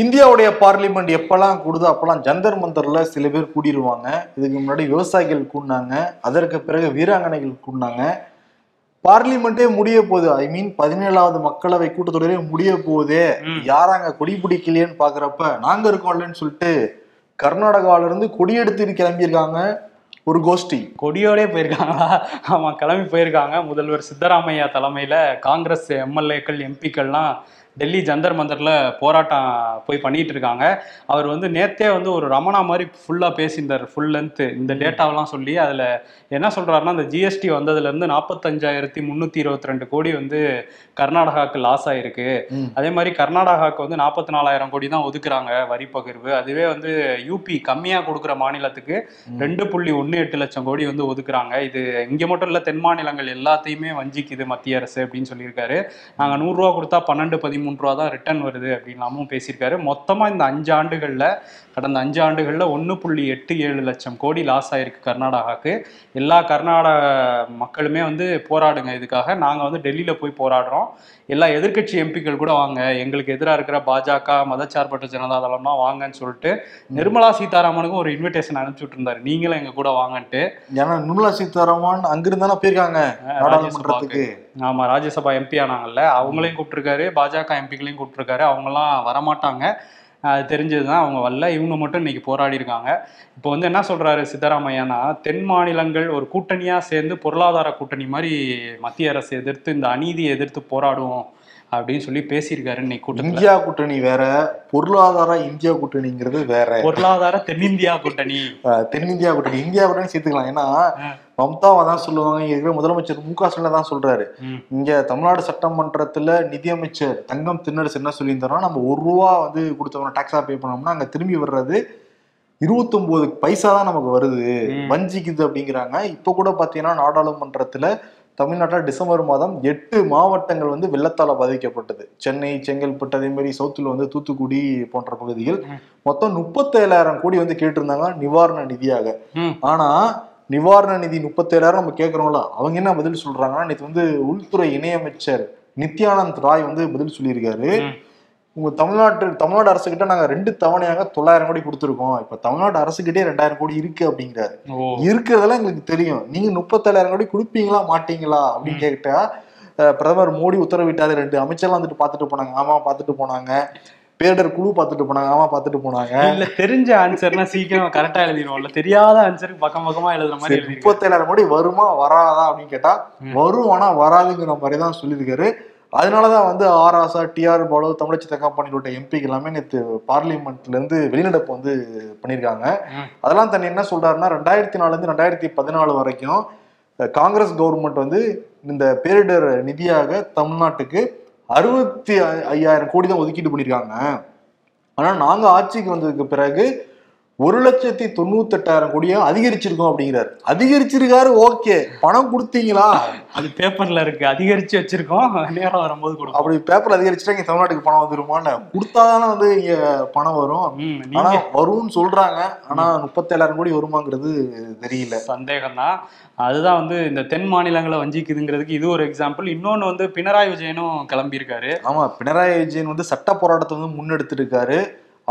இந்தியாவுடைய பார்லிமெண்ட் எப்பெல்லாம் கூடுதோ அப்பெல்லாம் ஜந்தர் மந்தர்ல சில பேர் கூடிடுவாங்க இதுக்கு முன்னாடி விவசாயிகள் கூடினாங்க. அதற்கு பிறகு வீராங்கனைகள் கூடினாங்க. பார்லிமெண்டே முடிய போகுது. ஐ மீன் பதினேழாவது மக்களவை கூட்டத்தொடரே முடிய போகுதே. யாராங்க கொடி பிடிக்கலையேன்னு பாக்குறப்ப நாங்க இருக்கோம்லன்னு சொல்லிட்டு கர்நாடகாவில இருந்து கொடி எடுத்து கிளம்பியிருக்காங்க ஒரு கோஷ்டி. கொடியோடே போயிருக்காங்களா? ஆமா கிளம்பி போயிருக்காங்க. முதல்வர் சித்தராமையா தலைமையில காங்கிரஸ் எம்எல்ஏக்கள் எம்பிக்கள்லாம் டெல்லி ஜந்தர் மந்தர்ல போராட்டம் போய் பண்ணிட்டு இருக்காங்க அவர் வந்து நேத்தே வந்து ஒரு ரமணா மாதிரி ஃபுல்லா பேசியிருந்தார் ஃபுல் லென்த் இந்த டேட்டாவெல்லாம் சொல்லி அதுல என்ன சொல்றாருன்னா இந்த ஜிஎஸ்டி வந்ததுல இருந்து நாற்பத்தஞ்சாயிரத்தி முந்நூத்தி இருபத்தி ரெண்டு கோடி வந்து கர்நாடகாவுக்கு லாஸ் ஆயிருக்கு. அதே மாதிரி கர்நாடகாவுக்கு வந்து நாற்பத்தி நாலாயிரம் கோடி தான் ஒதுக்குறாங்க வரி பகிர்வு. அதுவே வந்து யூபி கம்மியா கொடுக்குற மாநிலத்துக்கு ரெண்டு புள்ளி ஒன்று எட்டு லட்சம் கோடி வந்து ஒதுக்குறாங்க. இது இங்க மட்டும் இல்ல தென் மாநிலங்கள் எல்லாத்தையுமே வஞ்சிக்குது மத்திய அரசு அப்படின்னு சொல்லியிருக்காரு. நாங்க நூறு ரூபா கொடுத்தா பன்னெண்டு பதிமூணு ரூபா தான் ரிட்டர்ன் வருது அப்படின்லாமும் பேசியிருக்காரு. மொத்தமா இந்த அஞ்சு ஆண்டுகள்ல கடந்த அஞ்சு ஆண்டுகள்ல ஒன்று புள்ளி எட்டு ஏழு லட்சம் கோடி லாஸ் ஆயிருக்கு கர்நாடகாவுக்கு. எல்லா கர்நாடக மக்களுமே வந்து போராடுங்க இதுக்காக. நாங்க வந்து டெல்லியில போய் போராடுறோம். எல்லா எதிர்க்கட்சி எம்பிக்கள் கூட வாங்க எங்களுக்கு எதிராக இருக்கிற பாஜக மதச்சார்பற்ற ஜனதா தளம்லாம் வாங்கன்னு சொல்லிட்டு நிர்மலா சீதாராமனுக்கும் ஒரு இன்விடேஷன் அனுப்பிச்சுட்டு இருந்தாரு நீங்களும் எங்க கூட வாங்கன்ட்டு. ஏன்னா நிர்மலா சீதாராமன் அங்கிருந்து தானே போயிருக்காங்க நாடாளுமன்றத்துக்கு. ஆமா ராஜ்யசபா எம்பி ஆனாங்கல்ல அவங்களையும் கூப்பிட்டுருக்காரு பாஜக எம்பிக்களையும் கூப்பிட்டுருக்காரு. அவங்கலாம் வரமாட்டாங்க. அது தெரிஞ்சதுதான் அவங்க வரல. இவங்க மட்டும் இன்னைக்கு போராடி இருக்காங்க. இப்போ வந்து என்ன சொல்றாரு சித்தராமையானா தென் மாநிலங்கள் ஒரு கூட்டணியா சேர்ந்து பொருளாதார கூட்டணி மாதிரி மத்திய அரசு எதிர்த்து இந்த அநீதியை எதிர்த்து போராடுவோம். அப்படின்னு சொல்லி பேசியிருக்காரு இன்னைக்கு இந்தியா கூட்டணி வேற பொருளாதார இந்தியா கூட்டணிங்கிறது வேற. பொருளாதார தென்னிந்தியா கூட்டணி. தென்னிந்தியா கூட்டணி. இந்தியா கூட்டணி சேர்த்துக்கலாம். ஏன்னா மம்தாவை தான் சொல்லுவாங்க. இருக்கிற முதலமைச்சர் மு க ஸ்டாலின் தான் சொல்றாரு. இங்க தமிழ்நாடு சட்டமன்றத்துல நிதியமைச்சர் தங்கம் தின்னரசு என்ன சொல்லியிருந்தாரோ நம்ம ஒரு ரூபா வந்து கொடுத்தவங்க டாக்ஸா பே பண்ணோம்னா அங்க திரும்பி வர்றது இருபத்தொன்பது பைசா தான் நமக்கு வருது. வஞ்சிக்குது அப்படிங்கிறாங்க. இப்ப கூட பாத்தீங்கன்னா நாடாளுமன்றத்துல தமிழ்நாட்டில் டிசம்பர் மாதம் எட்டு மாவட்டங்கள் வந்து வெள்ளத்தால பாதிக்கப்பட்டது சென்னை செங்கல்பட்டு அதே மாதிரி சவுத்துல வந்து தூத்துக்குடி போன்ற பகுதிகள். மொத்தம் முப்பத்தேழாயிரம் கோடி வந்து கேட்டிருந்தாங்க நிவாரண நிதியாக. ஆனா நிவாரண நிதி முப்பத்தேழாயிரம் நம்ம கேட்கறோம்ல அவங்க என்ன பதில் சொல்றாங்கன்னா நேற்று வந்து உள்துறை இணையமைச்சர் நித்யானந்த் ராய் வந்து பதில் சொல்லியிருக்காரு உங்க தமிழ்நாட்டு தமிழ்நாடு அரசு கிட்ட நாங்க ரெண்டு தவணையாக தொள்ளாயிரம் கோடி கொடுத்துருக்கோம். இப்ப தமிழ்நாடு அரசுகிட்டே ரெண்டாயிரம் கோடி இருக்கு அப்படிங்கிறாரு. இருக்கிறதெல்லாம் எங்களுக்கு தெரியும். நீங்க முப்பத்தேழாயிரம் கோடி கொடுப்பீங்களா மாட்டீங்களா அப்படின்னு கேட்டா பிரதமர் மோடி உத்தரவிட்டாரு ரெண்டு அமைச்சர்லாம் வந்துட்டு பார்த்துட்டு போனாங்க. ஆமா பார்த்துட்டு போனாங்க. பேரிடர் குழு பார்த்துட்டு போனாங்க. ஆமா பார்த்துட்டு போனாங்க. இல்ல தெரிஞ்ச ஆன்சர்னா சீக்கிரம் கரெக்டா எழுதிடுவோம்ல. தெரியாத ஆன்சருக்கு பக்கம் பக்கமா எழுதுற மாதிரி முப்பத்தேழாயிரம் கோடி வருமா வராதா அப்படின்னு கேட்டா. வரும் ஆனா வராதுங்கிற மாதிரி தான் சொல்லியிருக்காரு. அதனாலதான் வந்து ஆர் ஆசா டிஆர் பாலு தமிழச்சி கம்பெனியோட எம்பிக்கு எல்லாமே நேற்று பார்லிமெண்ட்ல இருந்து வெளிநடப்பு வந்து பண்ணியிருக்காங்க. அதெல்லாம் தண்ணி என்ன சொல்றாருன்னா ரெண்டாயிரத்தி நாலுல இருந்து ரெண்டாயிரத்தி பதினாலு வரைக்கும் காங்கிரஸ் கவர்மெண்ட் வந்து இந்த பேரிடர் நிதியாக தமிழ்நாட்டுக்கு அறுபத்தி ஐயாயிரம் கோடி தான் ஒதுக்கீடு பண்ணியிருக்காங்க ஆனா நாங்க ஆட்சிக்கு வந்ததுக்கு பிறகு ஒரு லட்சத்தி தொண்ணூத்தெட்டாயிரம் கோடியா அதிகரிச்சிருக்கோம் அப்படிங்கிறாரு. அதிகரிச்சிருக்காரு ஓகே. பணம் கொடுத்தீங்களா? அது பேப்பர்ல இருக்கு. அதிகரிச்சு வச்சிருக்கோம். நேரம் வரும்போது கொடுப்போம். அப்படி பேப்பர் அதிகரிச்சுட்டா இங்க தமிழ்நாட்டுக்கு பணம் வந்துருமான்னு கொடுத்தாதானே வந்து இங்க பணம் வரும். ஆனா வரும்னு சொல்றாங்க. ஆனா முப்பத்தேழாயிரம் கோடி வருமாங்கிறது தெரியல. சந்தேகம் தான் அதுதான் வந்து இந்த தென் மாநிலங்களை வஞ்சிக்குதுங்கிறதுக்கு இது ஒரு எக்ஸாம்பிள் இன்னொன்னு வந்து பினராயி விஜயனும் கிளம்பியிருக்காரு. ஆமா பினராயி விஜயன் வந்து சட்ட போராட்டத்தை வந்து முன்னெடுத்திருக்காரு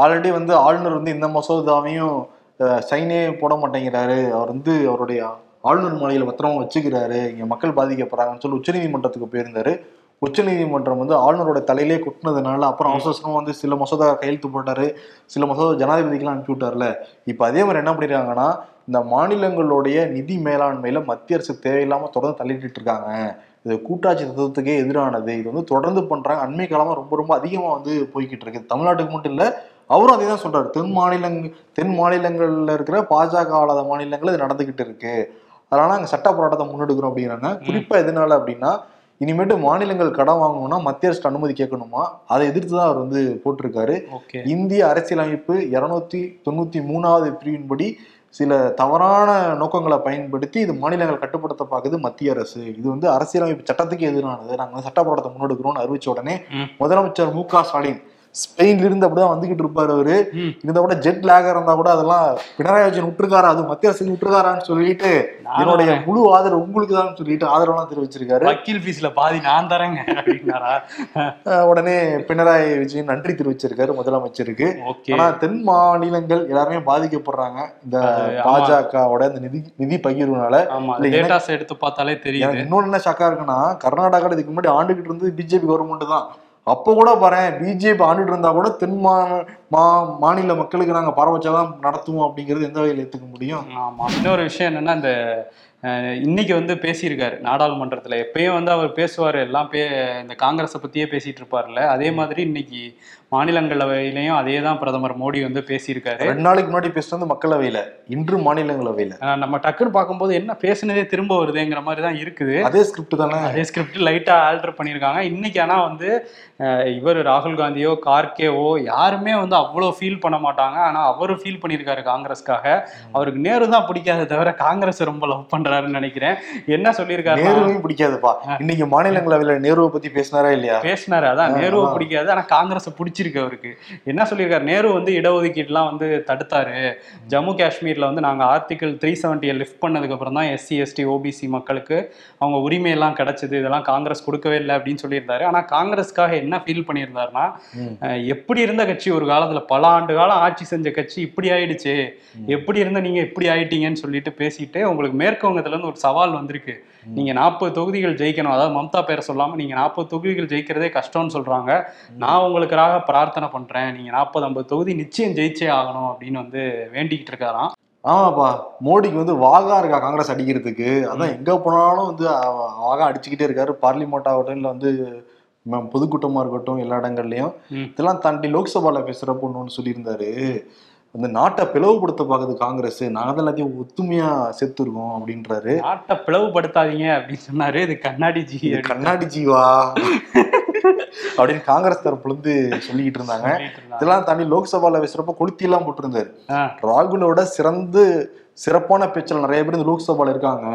ஆல்ரெடி வந்து ஆளுநர் வந்து இந்த மசோதாவையும் சைனே போட மாட்டேங்கிறாரு. அவர் வந்து அவருடைய ஆளுநர் மாளிகையில் பத்திரமா வச்சுக்கிறாரு. இங்க மக்கள் பாதிக்கப்படுறாங்கன்னு சொல்லி உச்சநீதிமன்றத்துக்கு போயிருந்தாரு. உச்சநீதிமன்றம் வந்து ஆளுநரோட தலையிலே கொட்டினதுனால அப்புறம் அவசர வந்து சில மசோதா கையெழுத்து போட்டாரு. சில மசோதா ஜனாதிபதிக்கெல்லாம் அனுப்பி விட்டார்ல. இப்ப அதே மாதிரி என்ன பண்ணிருக்காங்கன்னா இந்த மாநிலங்களுடைய நிதி மேலாண்மையில மத்திய அரசு தேவையில்லாம தொடர்ந்து தள்ளிட்டு இருக்காங்க. இது கூட்டாட்சி தத்துவத்துக்கே எதிரானது. இது வந்து தொடர்ந்து பண்றாங்க. அண்மை காலமா ரொம்ப ரொம்ப அதிகமா வந்து போய்கிட்டு இருக்கு. தமிழ்நாட்டுக்கு மட்டும் இல்ல அவரும் அதே தான் சொல்றாரு. தென் மாநிலங் தென் மாநிலங்கள்ல இருக்கிற பாஜக ஆளாத மாநிலங்கள் இது நடந்துகிட்டு இருக்கு. அதனால அங்க சட்ட போராட்டத்தை முன்னெடுக்கிறோம் அப்படிங்கிறாங்க குறிப்பா எதனால அப்படின்னா இனிமேட்டு மாநிலங்கள் கடன் வாங்கணும்னா மத்திய அரசு அனுமதி கேட்கணுமா? அதை எதிர்த்து தான் அவர் வந்து போட்டிருக்காரு. இந்திய அரசியலமைப்பு இருநூத்தி தொண்ணூத்தி மூணாவது பிரிவின்படி சில தவறான நோக்கங்களை பயன்படுத்தி இது மாநிலங்கள் கட்டுப்படுத்த பார்க்குது மத்திய அரசு. இது வந்து அரசியலமைப்பு சட்டத்துக்கு எதிரானது. நாங்க வந்து சட்ட போராட்டத்தை முன்னெடுக்கிறோம்னு அறிவிச்ச உடனே. முதலமைச்சர் மு க ஸ்டாலின் ஸ்பெயின்ல இருந்து அப்படிதான் வந்துகிட்டு இருப்பாரு அவரு. இருந்தா கூட ஜெட் லேகர் இருந்தா கூட அதெல்லாம் பினராயி விஜயன் விட்டுருக்காரா? அது மத்திய அரசு விட்டுருக்காரான்னு சொல்லிட்டு என்னுடைய முழு ஆதரவு உங்களுக்கு தான் சொல்லிட்டு ஆதரவுலாம் தெரிவிச்சிருக்காரு. வக்கீல் ஃபீஸ்ல பாதி நான் தரேங்க அப்படின்னாரா? உடனே பினராயி விஜயன் நன்றி தெரிவிச்சிருக்காரு முதலமைச்சருக்கு. ஆனா தென் மாநிலங்கள் எல்லாருமே பாதிக்கப்படுறாங்க. இந்த. பாஜகவோட இந்த நிதி நிதி பகிர்வுனால. எடுத்து பார்த்தாலே தெரியுது. எனக்கு இன்னொன்னு என்ன ஷாக்கா இருக்குன்னா கர்நாடகால இதுக்கு முன்னாடி ஆண்டுகிட்டு இருந்தது பிஜேபி கவர்மெண்ட் தான் அப்போ கூட பாரு பிஜேபி ஆண்டுட்டு இருந்தா கூட தென் மா மாநில மக்களுக்கு நாங்கள் பரவச்சாதான் நடத்துவோம் அப்படிங்கிறது எந்த வகையில் ஏற்றுக்க முடியும்? ஆமாம் இன்னொரு விஷயம் என்னன்னா இந்த இன்னைக்கு வந்து பேசியிருக்காரு நாடாளுமன்றத்தில். எப்பயும் வந்து அவர் பேசுவார். எல்லாம் பே இந்த காங்கிரஸை பற்றியே பேசிகிட்டு இருப்பார்ல அதே மாதிரி இன்னைக்கு மாநிலங்களவையிலையும் அதே தான் பிரதமர் மோடி வந்து பேசியிருக்காரு. ரெண்டு நாளைக்கு முன்னாடி பேசுனது மக்களவையில. இன்று மாநிலங்களவையில. நம்ம டக்குன்னு பார்க்கும்போது என்ன பேசுனதே திரும்ப வருதுங்கிற மாதிரி தான் இருக்குது. அதே ஸ்கிரிப்ட் தானே? அதே ஸ்கிரிப்ட் லைட்டா ஆல்டர் பண்ணியிருக்காங்க. இன்னைக்கு ஆனா வந்து இவர் ராகுல் காந்தியோ கார்கேவோ யாருமே வந்து அவ்வளோ ஃபீல் பண்ண மாட்டாங்க. ஆனா அவரு ஃபீல் பண்ணியிருக்காரு காங்கிரஸ்க்காக. அவருக்கு நேரு தான் பிடிக்காத தவிர காங்கிரஸ் ரொம்ப லவ் பண்றாருன்னு நினைக்கிறேன். என்ன சொல்லியிருக்காரு நேருவையும் பிடிக்காதுப்பா. இன்னைக்கு மாநிலங்களவையில நேருவை பத்தி பேசினாரா இல்லையா? பேசினாரு அதான். நேருவை. பிடிக்காது. ஆனா காங்கிரஸ் பிடிச்சிருக்கு அவருக்கு. என்ன சொல்லியிருக்காரு? நேரு வந்து இடஒதுக்கீடுலாம் வந்து தடுத்தாரு. ஜம்மு காஷ்மீர்ல வந்து நாங்க ஆர்டிகல் த்ரீ செவன்ட்டியை லிஃப்ட் பண்ணதுக்கு அப்புறம் தான் எஸ்சி எஸ்டி ஓபிசி மக்களுக்கு அவங்க உரிமை எல்லாம் கிடைச்சது. இதெல்லாம் காங்கிரஸ் கொடுக்கவே இல்லை அப்படின்னு சொல்லியிருந்தாரு. ஆனா காங்கிரஸ்க்காக என்ன ஃபீல் பண்ணியிருந்தாருன்னா எப்படி இருந்த கட்சி ஒரு காலத்துல? பல ஆண்டு காலம் ஆட்சி செஞ்ச கட்சி இப்படி ஆயிடுச்சு. எப்படி இருந்த நீங்க இப்படி ஆயிட்டீங்கன்னு சொல்லிட்டு பேசிட்டு உங்களுக்கு மேற்கு வங்கத்துல இருந்து ஒரு சவால் வந்திருக்கு. நீங்க நாற்பது தொகுதிகள் ஜெயிக்கணும். அதாவது மம்தா பேரை சொல்லாம நீங்க நாற்பது தொகுதிகள் ஜெயிக்கிறதே கஷ்டம்னு சொல்றாங்க. நான் உங்களுக்காக பிரார்த்தனை பண்றேன். நீங்க நாற்பது ஐம்பது தொகுதி நிச்சயம் ஜெயிச்சே ஆகணும் அப்படின்னு வந்து வேண்டிக்கிட்டு இருக்காராம். ஆமாப்பா. மோடிக்கு வந்து வாகா இருக்கா காங்கிரஸ் அடிக்கிறதுக்கு? அதான் எங்க போனாலும் வந்து வாகா அடிச்சுக்கிட்டே இருக்காரு. பார்லிமெண்ட் ஆகட்டும் இல்ல வந்து பொதுக்கூட்டமா இருக்கட்டும் எல்லா இடங்கள்லயும். இதெல்லாம் தாண்டி லோக்சபால பேசுறப்ப ஒண்ணு சொல்லியிருந்தாரு. அந்த நாட்டை பிளவுபடுத்த பாக்குது காங்கிரஸ். நாங்க தான் எல்லாத்தையும் ஒத்துமையா சேர்த்துருக்கோம் அப்படின்றாரு. நாட்டை பிளவுபடுத்தாதீங்க அப்படின்னு சொன்னாரு. இது கண்ணாடி ஜி கண்ணாடி ஜீவா? அப்படின்னு காங்கிரஸ் தரப்புல இருந்து சொல்லிக்கிட்டு இருந்தாங்க. இதெல்லாம் தாண்டி லோக்சபால பேசுறப்ப கொளுத்தி எல்லாம் போட்டிருந்தாரு ராகுலோட சிறந்து சிறப்பான பேச்சில் நிறைய பேர் இந்த லோக்சபால இருக்காங்க.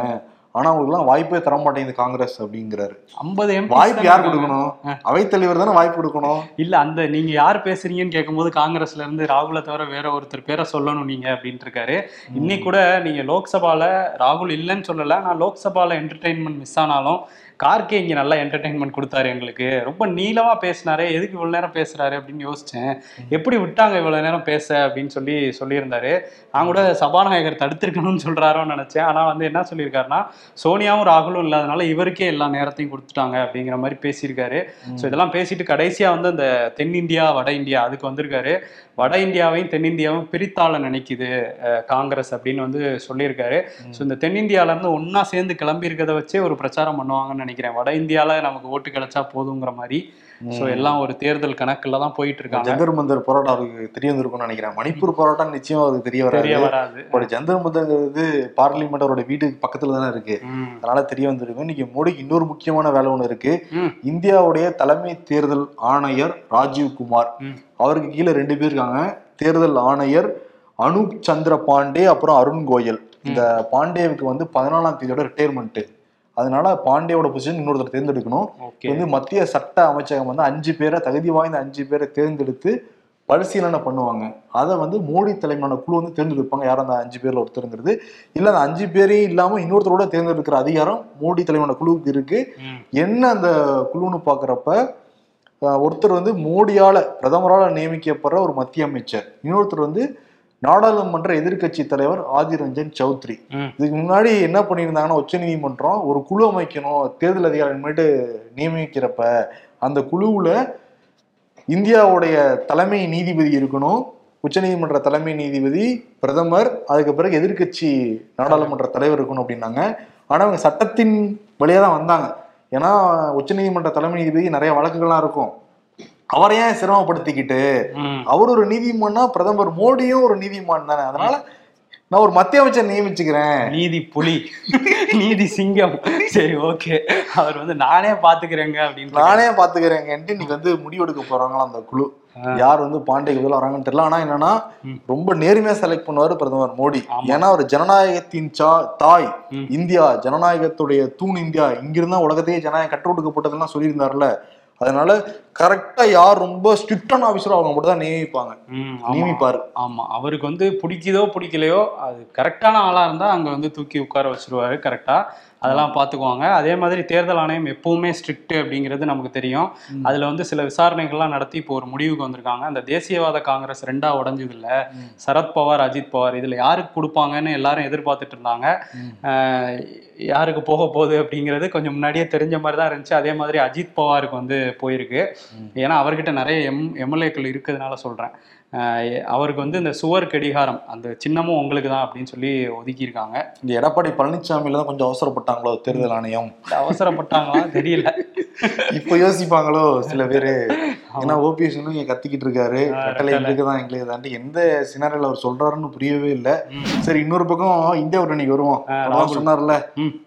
ஆனா அவங்களுக்கு எல்லாம் வாய்ப்பே தர மாட்டேங்குது காங்கிரஸ் அப்படிங்கிறாரு. 50 MP வாய்ப்பு யார் கொடுக்கணும்? அவைத்தலைவர் தானே வாய்ப்பு கொடுக்கணும்? இல்ல அந்த நீங்க யார் பேசுறீங்கன்னு கேட்கும்போது காங்கிரஸ்ல இருந்து ராகுலை தவிர வேற ஒருத்தர் பேரை சொல்லணும் நீங்க அப்படின்ட்டு இருக்காரு. இன்னைக்கு கூட நீங்க லோக்சபால ராகுல் இல்லைன்னு சொல்லல. நான் லோக்சபால என்டர்டைன்மெண்ட் மிஸ் ஆனாலும் கார்கே இங்கே நல்லா என்டர்டைன்மெண்ட் கொடுத்தாரு எங்களுக்கு. ரொம்ப நீளமாக பேசினாரு. எதுக்கு இவ்வளோ நேரம் பேசுகிறாரு அப்படின்னு யோசித்தேன் எப்படி விட்டாங்க இவ்வளோ நேரம் பேச அப்படின்னு சொல்லி சொல்லியிருந்தாரு. நான் கூட சபாநாயகர் தடுத்திருக்கணும்னு சொல்கிறாரோன்னு நினச்சேன். ஆனால் வந்து என்ன சொல்லியிருக்காருன்னா சோனியாவும் ராகுலும் இல்லாதனால இவருக்கே எல்லா நேரத்தையும் கொடுத்துட்டாங்க அப்படிங்கிற மாதிரி பேசியிருக்காரு. ஸோ இதெல்லாம் பேசிட்டு கடைசியா வந்து அந்த தென்னிந்தியா வட இந்தியா அதுக்கு வந்திருக்காரு. வட இந்தியாவையும் தென்னிந்தியாவும் பிரித்தாள நினைக்குது அஹ், காங்கிரஸ் அப்படின்னு வந்து சொல்லியிருக்காரு. ஸோ இந்த தென்னிந்தியால இருந்து ஒண்ணா சேர்ந்து கிளம்பி இருக்கிறத வச்சே ஒரு பிரச்சாரம் பண்ணுவாங்கன்னு நினைக்கிறேன். வட இந்தியால நமக்கு ஓட்டு கிடைச்சா போதுங்கிற மாதிரி. ஸோ எல்லாம் ஒரு தேர்தல் கணக்குல தான் போயிட்டு இருக்காங்க ஜந்தர் மந்தர் போராட்டம் அவருக்கு தெரிய வந்திருக்கும்னு நினைக்கிறேன். மணிப்பூர் போராட்டம் நிச்சயம் அவருக்கு தெரிய வராது. இப்போ ஜந்தர் மந்தர்ங்கிறது பார்லிமெண்ட் அவரோட வீட்டுக்கு பக்கத்துல தானே இருக்கு. அதனால தெரிய வந்திருக்கும். இன்னைக்கு மோடிக்கு இன்னொரு முக்கியமான வேலை ஒண்ணு இருக்கு. இந்தியாவுடைய தலைமை தேர்தல் ஆணையர் ராஜீவ் குமார். அவருக்கு கீழே ரெண்டு பேர் இருக்காங்க. தேர்தல் ஆணையர் அனூப் சந்திர பாண்டே அப்புறம் அருண் கோயல். இந்த பாண்டேவுக்கு வந்து பதினாலாம் தேதியோட ரிட்டையர்மெண்ட் அதனால பாண்டேவோட பொசிஷன் இன்னொருத்தர் தேர்ந்தெடுக்கணும். வந்து மத்திய சட்ட அமைச்சகம் வந்து அஞ்சு பேரை தகுதி வாய்ந்த அஞ்சு பேரை தேர்ந்தெடுத்து பரிசீலனை பண்ணுவாங்க. அதை வந்து மோடி தலைமையான குழு வந்து தேர்ந்தெடுப்பாங்க. யார் அந்த அஞ்சு பேர்ல ஒருத்தருங்கிறது இல்ல அந்த அஞ்சு பேரையும் இல்லாம இன்னொருத்தரோட தேர்ந்தெடுக்கிற அதிகாரம் மோடி தலைமையான குழுவுக்கு இருக்கு. என்ன அந்த குழுன்னு பாக்குறப்ப ஒருத்தர் வந்து மோடியால பிரதமரால நியமிக்கப்படுற ஒரு மத்திய அமைச்சர். இன்னொருத்தர் வந்து நாடாளுமன்ற எதிர்க்கட்சி தலைவர் ஆதி ரஞ்சன் சௌத்ரி இதுக்கு முன்னாடி என்ன பண்ணியிருந்தாங்கன்னா உச்சநீதிமன்றம் ஒரு குழு அமைக்கணும் தேர்தல் அதிகாரி முன்னாடி நியமிக்கிறப்ப அந்த குழுவுல இந்தியாவுடைய தலைமை நீதிபதி இருக்கணும் உச்சநீதிமன்ற தலைமை நீதிபதி பிரதமர் அதுக்கு பிறகு எதிர்க்கட்சி நாடாளுமன்ற தலைவர் இருக்கணும் அப்படின்னாங்க. ஆனா அவங்க சட்டத்தின் வழியா தான் வந்தாங்க. ஏன்னா உச்சநீதிமன்ற தலைமை நீதிபதி நிறைய வழக்குகள்லாம் இருக்கும். அவரை ஏன் சிரமப்படுத்திக்கிட்டு. அவர் ஒரு நீதிமான்னா பிரதமர் மோடியும் ஒரு நீதிமான் தானே. அதனால நான் ஒரு மத்திய அமைச்சர் நியமிச்சுக்கிறேன். நீதி புலி. நீதி சிங்கம். சரி ஓகே அவர் வந்து நானே பாத்துக்கிறேங்க அப்படின்னு நானே பாத்துக்கிறேங்கன்ட்டு இன்னைக்கு வந்து முடிவெடுக்க போறாங்களா அந்த குழு? யார் வந்து பாண்டே பதில் வராங்கன்னு தெரியல. ஆனா என்னன்னா. ரொம்ப நேர்மையா செலக்ட் பண்ணுவாரு பிரதமர் மோடி. ஏன்னா அவர் ஜனநாயகத்தின் சா தாய். இந்தியா ஜனநாயகத்துடைய தூண் இந்தியா. இங்கிருந்தா உலகத்தையே ஜனநாயகம் கற்றுக் கொடுக்கப்பட்டதெல்லாம் சொல்லியிருந்தாருல அதனால கரெக்டா யார் ரொம்ப ஸ்ட்ரிக்டான ஆபீசரோ அவங்க மட்டும் தான் நியமிப்பாங்க. நியமிப்பாரு. ஆமா. அவருக்கு வந்து பிடிக்குதோ பிடிக்கலையோ அது கரெக்டான ஆளா இருந்தா அங்க வந்து தூக்கி உட்கார வச்சிருவாரு கரெக்டா அதெல்லாம் பார்த்துக்குவாங்க அதே மாதிரி தேர்தல் ஆணையம் எப்பவுமே ஸ்ட்ரிக்ட் அப்படிங்கிறது நமக்கு தெரியும். அதுல வந்து சில விசாரணைகள்லாம் நடத்தி இப்போ ஒரு முடிவுக்கு வந்திருக்காங்க. அந்த தேசியவாத காங்கிரஸ் ரெண்டா உடஞ்சது இல்ல. சரத்பவார் அஜித் பவார் இதுல யாருக்கு கொடுப்பாங்கன்னு எல்லாரும் எதிர்பார்த்துட்டு இருந்தாங்க. யாருக்கு போக போகுது அப்படிங்கிறது கொஞ்சம் முன்னாடியே தெரிஞ்ச மாதிரி தான் இருந்துச்சு. அதே மாதிரி அஜித் பவாருக்கு வந்து போயிருக்கு. ஏன்னா அவர்கிட்ட நிறைய எம் எம்எல்ஏக்கள் இருக்கிறதுனால சொல்றேன். ஆஹ் அவருக்கு வந்து இந்த சுவர் கடிகாரம் அந்த சின்னமும் உங்களுக்கு தான் அப்படின்னு சொல்லி ஒதுக்கியிருக்காங்க. இந்த எடப்பாடி பழனிசாமியில தான் கொஞ்சம் அவசரப்பட்டாங்களோ தேர்தல் ஆணையம் அவசரப்பட்டாங்களா தெரியல இப்ப யோசிப்பாங்களோ சில பேரு ஏன்னா ஓபிஎஸ் இன்னும் இங்க கத்திக்கிட்டு இருக்காரு கட்டளை. எங்களுக்கு தான் எங்களுக்கு தாண்டி எந்த சினாரியில் அவர் சொல்றாருன்னு புரியவே இல்லை. சரி இன்னொரு பக்கம் இந்தியா வருவோம் ஆ, அதான் ராகுல். சொன்னார்ல.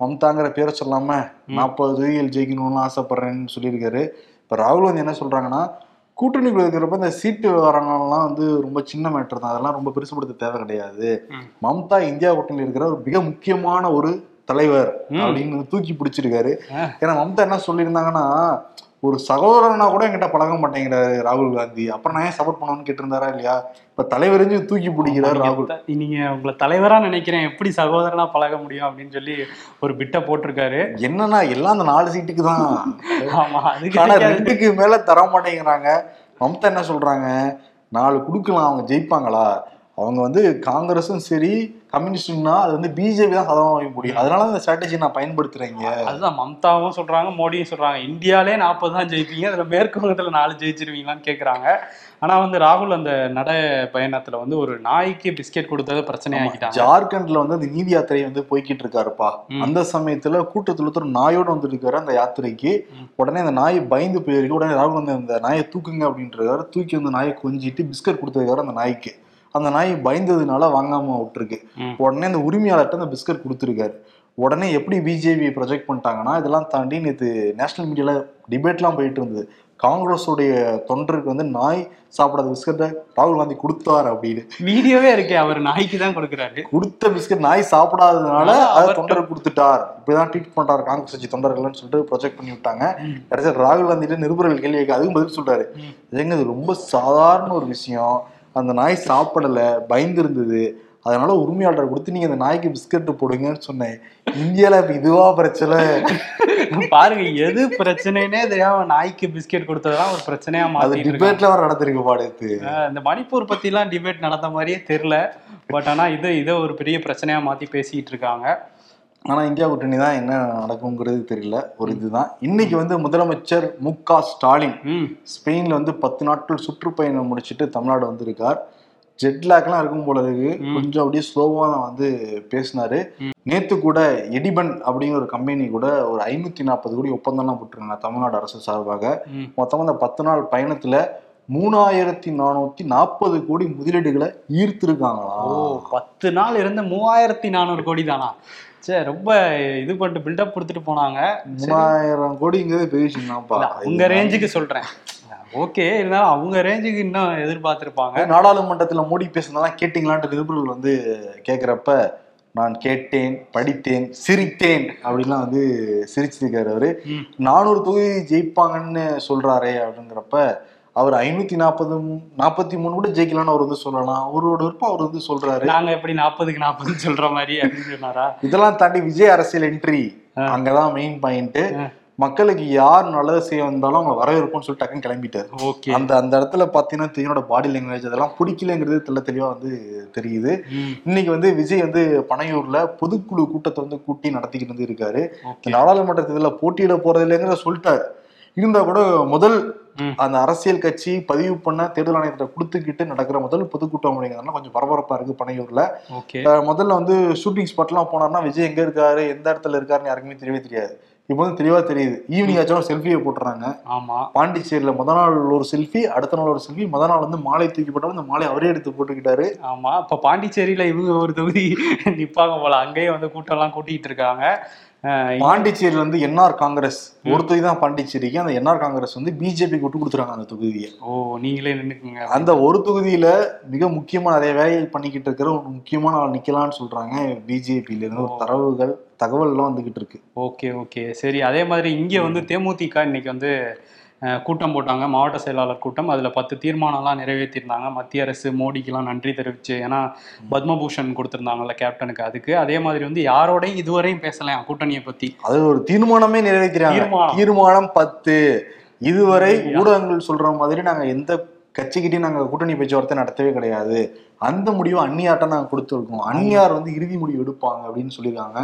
மம்தாங்கிற பேரை சொல்லாம. நாற்பது தொகுதிகள் ஜெயிக்கணும்னு ஆசைப்படுறேன்னு சொல்லியிருக்காரு இப்ப ராகுல் வந்து என்ன சொல்றாங்கன்னா கூட்டணிக்குள்ள இருக்கிறப்ப இந்த சீட்டு விவரங்கள்லாம் வந்து ரொம்ப சின்ன மேட்டர் தான் அதெல்லாம் ரொம்ப பெருசுபடுத்த தேவை கிடையாது. மம்தா இந்தியா கூட்டணியில் இருக்கிற ஒரு மிக முக்கியமான ஒரு தலைவர். அப்படின்னு தூக்கி பிடிச்சிருக்காரு. ஏன்னா மம்தா என்ன சொல்லியிருந்தாங்கன்னா ஒரு சகோதரனா கூட என்கிட்ட பழக மாட்டேங்கிறாரு ராகுல் காந்தி. அப்புறம் நான் ஏன் சப்போர்ட் பண்ணணும்னு கேட்டிருந்தாரா இல்லையா? இப்ப தலைவரிஞ்சு தூக்கி பிடிக்கிறார் ராகுல். நீங்க- உங்களை தலைவரா நினைக்கிறேன். எப்படி சகோதரனா பழக முடியும் அப்படின்னு சொல்லி ஒரு பிட்ட போட்டிருக்காரு. என்னன்னா எல்லாம் அந்த நாலு சீட்டுக்கு தான். ஆமா அதுக்கு ஆனா. ரெண்டுக்கு மேல தர மாட்டேங்கிறாங்க. மம்தா என்ன சொல்றாங்க? நாலு குடுக்கலாம் அவங்க ஜெயிப்பாங்களா? அவங்க வந்து காங்கிரஸும் சரி கம்யூனிஸ்ட்னா அது வந்து பிஜேபி தான் சதவீதம் வைக்க முடியும். அதனால இந்த ஸ்ட்ராட்டஜி நான் பயன்படுத்துறேங்க. அதுதான் மம்தாவும் சொல்றாங்க மோடியும் சொல்றாங்க. இந்தியாலே நாற்பது தான் ஜெயிப்பீங்க அதுல மேற்கு வங்கத்துல நாலு ஜெயிச்சிருவீங்களான்னு கேக்குறாங்க. ஆனா வந்து ராகுல் அந்த நட பயணத்துல வந்து ஒரு நாய்க்கு பிஸ்கெட் கொடுத்தது பிரச்சனை ஆக்கிட்டாங்க ஜார்க்கண்ட்ல வந்து அந்த நீதி யாத்திரை வந்து போய்கிட்டு இருக்காருப்பா. அந்த சமயத்துல கூட்டத்துல ஒருத்தர் நாயோட வந்துருக்காரு அந்த யாத்திரைக்கு. உடனே அந்த நாய் பயந்து போயிருக்கு. உடனே ராகுல் வந்து அந்த நாயை தூக்குங்க அப்படின்றாரு தூக்கி வந்து நாயை கொஞ்சிட்டு பிஸ்கட் கொடுத்துருக்காரு அந்த நாய்க்கு. அந்த நாய் பயந்ததுனால வாங்காம விட்டுருக்கு. உடனே அந்த உரிமையாளர்கிட்ட அந்த பிஸ்கட் கொடுத்துருக்காரு. உடனே எப்படி பிஜேபி ப்ரொஜெக்ட் பண்ணிட்டாங்கன்னா இதெல்லாம் தாண்டி நேற்று நேஷனல் மீடியால டிபேட்லாம் போயிட்டு இருந்தது. காங்கிரஸுடைய தொண்டருக்கு வந்து நாய் சாப்பிடாத பிஸ்கட்டை ராகுல் காந்தி கொடுத்தார் அப்படின்னு. வீடியோவே இருக்கே அவர் நாய்க்கு தான் கொடுக்குறாரு. கொடுத்த பிஸ்கட் நாய் சாப்பிடாததுனால அதை தொண்டருக்கு கொடுத்துட்டார். இப்படிதான் ட்வீட் பண்றாரு காங்கிரஸ் கட்சி தொண்டர்கள்னு சொல்லிட்டு ப்ரொஜெக்ட் பண்ணி விட்டாங்க. கடைசியில் ராகுல் காந்திட்ட நிருபர்கள் கேள்வி அதுவும் பதில் சொல்றாரு. ஏங்க இது ரொம்ப சாதாரண ஒரு விஷயம். அந்த நாய் சாப்பிடல பயந்து இருந்தது அதனால உரிமையாளர் கொடுத்து நீங்க அந்த நாய்க்கு பிஸ்கட் போடுங்கன்னு சொன்னேன். இந்தியால இப்ப இதுவா பிரச்சனை? பாருங்க எது பிரச்சனைனே தெரியாம நாய்க்கு பிஸ்கெட் கொடுத்ததெல்லாம் ஒரு பிரச்சனையா இருக்காங்க. டிபேட்ல வர நடந்திருக்கு பாடுத்து இந்த மணிப்பூர் பத்தி எல்லாம் டிபேட் நடந்த மாதிரியே தெரியல. பட் ஆனா இது இதை ஒரு பெரிய பிரச்சனையா மாத்தி பேசிட்டு இருக்காங்க. ஆனா இந்தியா கூட்டணி தான் என்ன நடக்குங்கிறது தெரியல. ஒரு இதுதான். இன்னைக்கு வந்து முதலமைச்சர் மு க ஸ்டாலின் ஸ்பெயின்ல வந்து பத்து நாட்கள் சுற்றுப்பயணம் முடிச்சுட்டு தமிழ்நாடு வந்திருக்கார். ஜெட்லாக்லாம் இருக்கும் போல இருக்கு. கொஞ்சம் அப்படியே ஸ்லோவா தான் வந்து பேசினாரு. நேத்து கூட எடிபன் அப்படிங்கிற ஒரு கம்பெனி கூட ஒரு ஐநூத்தி நாற்பது கோடி ஒப்பந்தம்லாம் போட்டிருக்காங்க தமிழ்நாடு அரசு சார்பாக. ம். மொத்தமா அந்த பத்து நாள் பயணத்துல மூணாயிரத்தி நானூத்தி நாற்பது கோடி முதலீடுகளை ஈர்த்திருக்காங்களா ஓ பத்து நாள் இருந்து மூவாயிரத்தி நானூறு கோடி தானா? சே ரொம்ப இது பண்ணிட்டு பில்டப் கொடுத்துட்டு போனாங்க. மூணாயிரம் கோடிங்கிறது பெரிய விஷயம் தான்ப்பா இல்ல, உங்க ரேஞ்சுக்கு சொல்றேன். ஓகே இருந்தாலும் அவங்க ரேஞ்சுக்கு இன்னும் எதிர்பார்த்திருப்பாங்க. நாடாளுமன்றத்துல மோடி பேசுனதெல்லாம் கேட்டீங்களான்ட்டு நிருபர்கள் வந்து கேக்குறப்ப நான் கேட்டேன் படித்தேன் சிரித்தேன் அப்படிலாம் வந்து சிரிச்சிருக்காரு அவரு. நானூறு தொகுதி ஜெயிப்பாங்கன்னு சொல்றாரே அப்படிங்கிறப்ப அவர் ஐநூத்தி நாற்பது நாற்பத்தி மூணு கூட ஜெயிக்கலாம்னு அவர் வந்து சொல்லலாம் அவரோட விருப்பம் அவர் வந்து சொல்றாரு. நாங்க எப்படி நாற்பதுக்கு நாற்பது சொல்ற மாதிரி அப்படின்னு சொன்னாரா? இதெல்லாம் தாண்டி விஜய் அரசியல் என்ட்ரி. அங்கதான் மெயின் பாயிண்ட். மக்களுக்கு யார் நல்லது செய்ய வந்தாலும் அவங்க வரவேற்போம்னு சொல்லிட்டு டக்குன்னு கிளம்பிட்டாரு. ஓகே. அந்த அந்த இடத்துல பாத்தீங்கன்னா தெரியோட பாடி லாங்குவேஜ் அதெல்லாம் பிடிக்கலங்கிறது தெள்ள தெளிவா வந்து தெரியுது. இன்னைக்கு வந்து விஜய் வந்து பனையூர்ல பொதுக்குழு கூட்டத்தை வந்து கூட்டி நடத்திக்கிட்டு வந்து இருக்காரு. நாடாளுமன்ற தேர்தலில் போட்டியிட போறது இல்லைங்கிற சொல்லிட்டாரு. இருந்தா கூட முதல். அந்த அரசியல் கட்சி பதிவு பண்ண தேர்தல் ஆணையத்தை கொடுத்துக்கிட்டு நடக்கிற முதல் பொதுக்கூட்டம் அப்படிங்கிறதுனால கொஞ்சம் பரபரப்பா இருக்கு பனையூர்ல. முதல்ல வந்து ஷூட்டிங் ஸ்பாட்லாம் போனார்னா விஜய் எங்க இருக்காரு எந்த இடத்துல இருக்காருன்னு யாருக்குமே தெரியவே தெரியாது. இப்போ வந்து தெளிவா தெரியுது. ஈவினிங் ஆச்சும் செல்ஃபியை போட்டுறாங்க. ஆமா. பாண்டிச்சேரியில முத நாள் ஒரு செல்ஃபி அடுத்த நாள் ஒரு செல்ஃபி முத நாள் வந்து மாலை தூக்கி போட்டோம் இந்த மாலை அவரே எடுத்து போட்டுக்கிட்டாரு. ஆமா. இப்ப பாண்டிச்சேரியில இவங்க ஒரு தொகுதி நிப்பாங்க போல. அங்கேயே வந்து கூட்டம் எல்லாம் கூட்டிட்டு இருக்காங்க. பாண்டிச்சேரியில வந்து என்ஆர் காங்கிரஸ். ஒரு தொகுதி தான் பாண்டிச்சேரிக்கு அந்த என்ஆர் காங்கிரஸ் வந்து பிஜேபி விட்டு கொடுத்துறாங்க அந்த தொகுதியை. ஓ நீங்களே நின்னுக்குங்க. அந்த ஒரு தொகுதியில மிக முக்கியமா நிறைய வேலைகள் பண்ணிக்கிட்டு இருக்கிற ஒரு முக்கியமான ஆள் நிக்கலாம்னு சொல்றாங்க பிஜேபியில இருந்து. ஒரு தரவுகள் தகவல் எல்லாம் வந்துகிட்டு இருக்கு. Okay okay. சரி அதே மாதிரி இங்க வந்து தேமுதிக இன்னைக்கு வந்து கூட்டம் போட்டாங்க. மாவட்ட செயலாளர் கூட்டம். அதுல பத்து தீர்மானம்லாம் நிறைவேற்றிருந்தாங்க. மத்திய அரசு மோடிக்கெல்லாம் நன்றி தெரிவிச்சு ஏன்னா பத்மபூஷன் கொடுத்திருந்தாங்கல்ல கேப்டனுக்கு. அதுக்கு அதே மாதிரி வந்து யாரோடையும் இதுவரையும் பேசலையாம் கூட்டணியை பத்தி. அது ஒரு தீர்மானமே நிறைவேற்றிறாங்க தீர்மானம். தீர்மானம் பத்து. இதுவரை ஊடகங்கள் சொல்ற மாதிரி நாங்க எந்த கட்சிக்கிட்டையும் நாங்க கூட்டணி பேச்சுவார்த்தை நடத்தவே கிடையாது. அந்த முடிவை அந்நியார்ட்ட நாங்க கொடுத்துருக்கோம். அந்நியார் வந்து இறுதி முடிவு எடுப்பாங்க அப்படின்னு சொல்லியிருக்காங்க.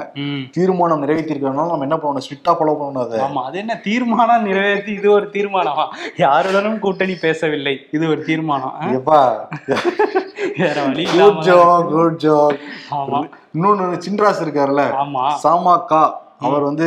தீர்மானம் நிறைவேற்றிருக்கனால நம்ம என்ன பண்ணணும்? ஸ்ட்ரிக்டா ஃபாலோ பண்ணணும் ஆமா அது என்ன? தீர்மானம் நிறைவேற்றி இது ஒரு தீர்மானமா? யாருடனும் கூட்டணி பேசவில்லை. இது ஒரு தீர்மானம்? எப்பா வேற வழி குட் ஆமா. இன்னொன்னு சின்ராஸ் இருக்காருல்ல. ஆமா. சாமாக்கா அவர் வந்து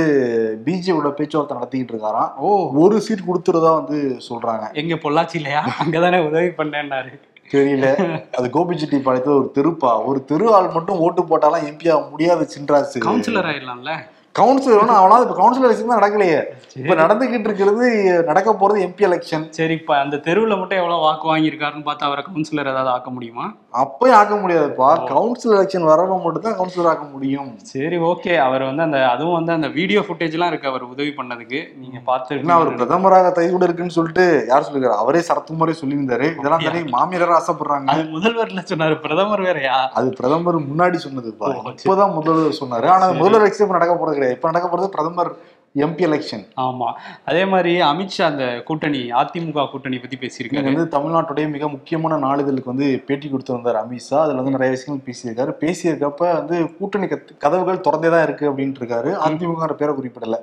பிஜேபியோட பேச்சுவார்த்தை நடத்திக்கிட்டு இருக்காராம். ஓ. ஒரு சீட் கொடுத்துறதா வந்து சொல்றாங்க. எங்க பொள்ளாச்சி இல்லையா? அங்கதானே உதவி பண்ணேன்னாரு. தெரியல. அது கோபிச்செட்டி பாளையத்துல ஒரு தெருப்பா. ஒரு தெரு ஆள் மட்டும் ஓட்டு போட்டாலாம் எம்பி ஆக முடியாது சின்ராசு. கவுன்சிலர் ஆயிடலாம்ல. கவுன்சிலர் வேணும். அவனால இப்ப கவுன்சிலர் எலெக்ஷன் தான் நடக்கலையே. இப்ப நடந்துகிட்டு இருக்கிறது நடக்க போறது எம்பி எலெக்ஷன் சரி இப்ப அந்த தெருவுல மட்டும் எவ்வளவு வாக்கு வாங்கியிருக்காருன்னு பார்த்தா அவரை கவுன்சிலர் ஏதாவது ஆக்க முடியுமா? அப்பயும் ஆக்க முடியாதுப்பா. கவுன்சிலர் எலெக்ஷன் வரவங்க மட்டும் தான் கவுன்சிலர் ஆக்க முடியும். சரி ஓகே அவர் வந்து அந்த அதுவும் வந்து அந்த வீடியோ ஃபுட்டேஜ் எல்லாம் இருக்கு அவர் உதவி பண்ணதுக்கு. நீங்க பார்த்து அவர் பிரதமராக தகுதி இருக்குன்னு சொல்லிட்டு யார் சொல்லிருக்காரு? அவரே சரத்குமாரே சொல்லியிருந்தாரு. இதெல்லாம் தானே மாமியார் ஆசைப்படுறாங்க. அது முதல்வர்ல சொன்னாரு. பிரதமர் வேறயா? அது பிரதமர் முன்னாடி சரி. இப்பதான் முதல்வர் சொன்னாரு. ஆனா முதல்வர் இப்ப நடக்க போறது கிடையாது. இப்ப நடக்க போறது பிரதமர் எம்பி எலெக்ஷன் ஆமா. அதே மாதிரி அமித்ஷா அந்த கூட்டணி அதிமுக கூட்டணி பத்தி பேசியிருக்காரு. வந்து தமிழ்நாட்டுடைய மிக முக்கியமான நாளிதழுக்கு வந்து பேட்டி கொடுத்து வந்தார் அமித்ஷா அதுல வந்து நிறைய விஷயங்கள் பேசியிருக்காரு. பேசியிருக்கப்ப வந்து கூட்டணி கத்- கதவுகள் திறந்தே தான் இருக்கு அப்படின்ட்டு இருக்காரு. அதிமுகங்கிற பேரை குறிப்பிடல.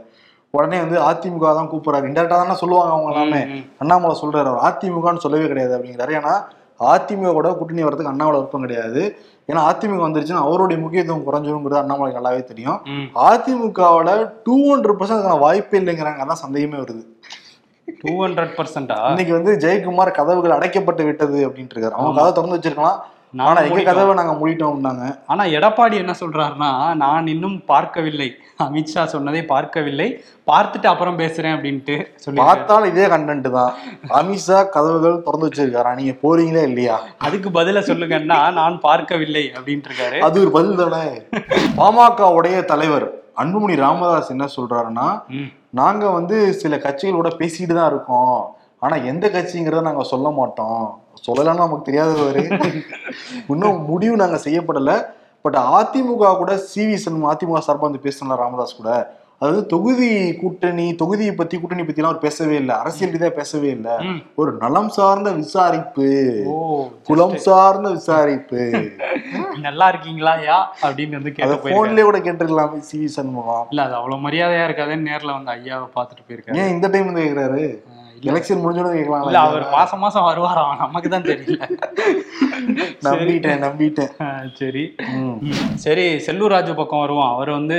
உடனே வந்து அதிமுக தான் கூப்பிடுறாரு. இன்டெரக்டா தானே சொல்லுவாங்க அவங்க எல்லாமே. அண்ணாமலை சொல்றாரு. அவர் அதிமுகன்னு சொல்லவே கிடையாது அப்படிங்கிறாரு. ஏன்னா அதிமுக கூட கூட்டணி வரதுக்கு அண்ணாமலை விருப்பம் கிடையாது. ஏன்னா அதிமுக வந்துருச்சுன்னா அவருடைய முக்கியத்துவம் குறைஞ்சிருங்கிறது அண்ணாமலை நல்லாவே தெரியும். ம். அதிமுகவோட டூ ஹண்ட்ரட் பர்சன்ட் வாய்ப்பே இல்லைங்கிறாங்க. அதான் சந்தேகமே வருது. டூ ஹண்ட்ரட் பர்சன்டா இன்னைக்கு வந்து ஜெயக்குமார் கதவுகள் அடைக்கப்பட்டு விட்டது அப்படின்ட்டு இருக்காரு. அவங்க. கதவை திறந்து வச்சிருக்கலாம். நான் ஆனா எங்க மூடிட்டோம். கதவை நாங்க மூடிட்டோம் அப்படின்னாங்க ஆனா எடப்பாடி என்ன சொல்றாருன்னா நான் இன்னும் பார்க்கவில்லை. அமித்ஷா சொன்னதை பார்க்கவில்லை. பார்த்துட்டு அப்புறம் பேசுறேன் அப்படின்ட்டு சொல்லி பார்த்தால் இதே கண்டென்ட் தான். அமித்ஷா கதவுகள் திறந்து வச்சிருக்காரா? நீங்க போறீங்களா இல்லையா? அதுக்கு பதில சொல்லுங்கன்னா நான் பார்க்கவில்லை அப்படின்ட்டு இருக்காரு அது ஒரு பதில் தானே? பாமகவுடைய தலைவர் அன்புமணி ராமதாஸ் என்ன சொல்றாருன்னா. நாங்க வந்து சில கட்சிகளோட பேசிட்டு தான் இருக்கோம். ஆனா எந்த கட்சிங்கிறத நாங்க சொல்ல மாட்டோம். சொல்லலன்னா நமக்கு தெரியாதவரு. இன்னும் முடிவு நாங்க செய்யப்படல. பட் அதிமுக கூட சிவி சண்முகம் அதிமுக சார்பா வந்து பேசணும் ராமதாஸ் கூட? அதாவது தொகுதி கூட்டணி தொகுதியை பத்தி கூட்டணி பத்தி எல்லாம் அவர் பேசவே இல்லை. அரசியல் ரீதியா பேசவே இல்லை. ஒரு நலம் சார்ந்த விசாரிப்பு. குலம் சார்ந்த விசாரிப்பு. நல்லா இருக்கீங்களா யா? அப்படின்னு வந்து போன்லயே கூட கேட்டிருக்கலாமே சிவி சண்முகம். இல்ல அது அவ்வளவு மரியாதையா இருக்காதுன்னு நேர்ல வந்து ஐயாவை பார்த்துட்டு போயிருக்காரு. ஏன் இந்த டைம் வந்து கேக்குறாரு? எலெக்ஷன் முடிஞ்சோட இல்ல கேட்கலாம். அவர் மாசம் மாசம் வருவாராம் நமக்கு தான் தெரியல. நம்பிட்டேன் நம்பிட்டேன். சரி. சரி செல்லூர் ராஜு பக்கம் வருவோம். அவர் வந்து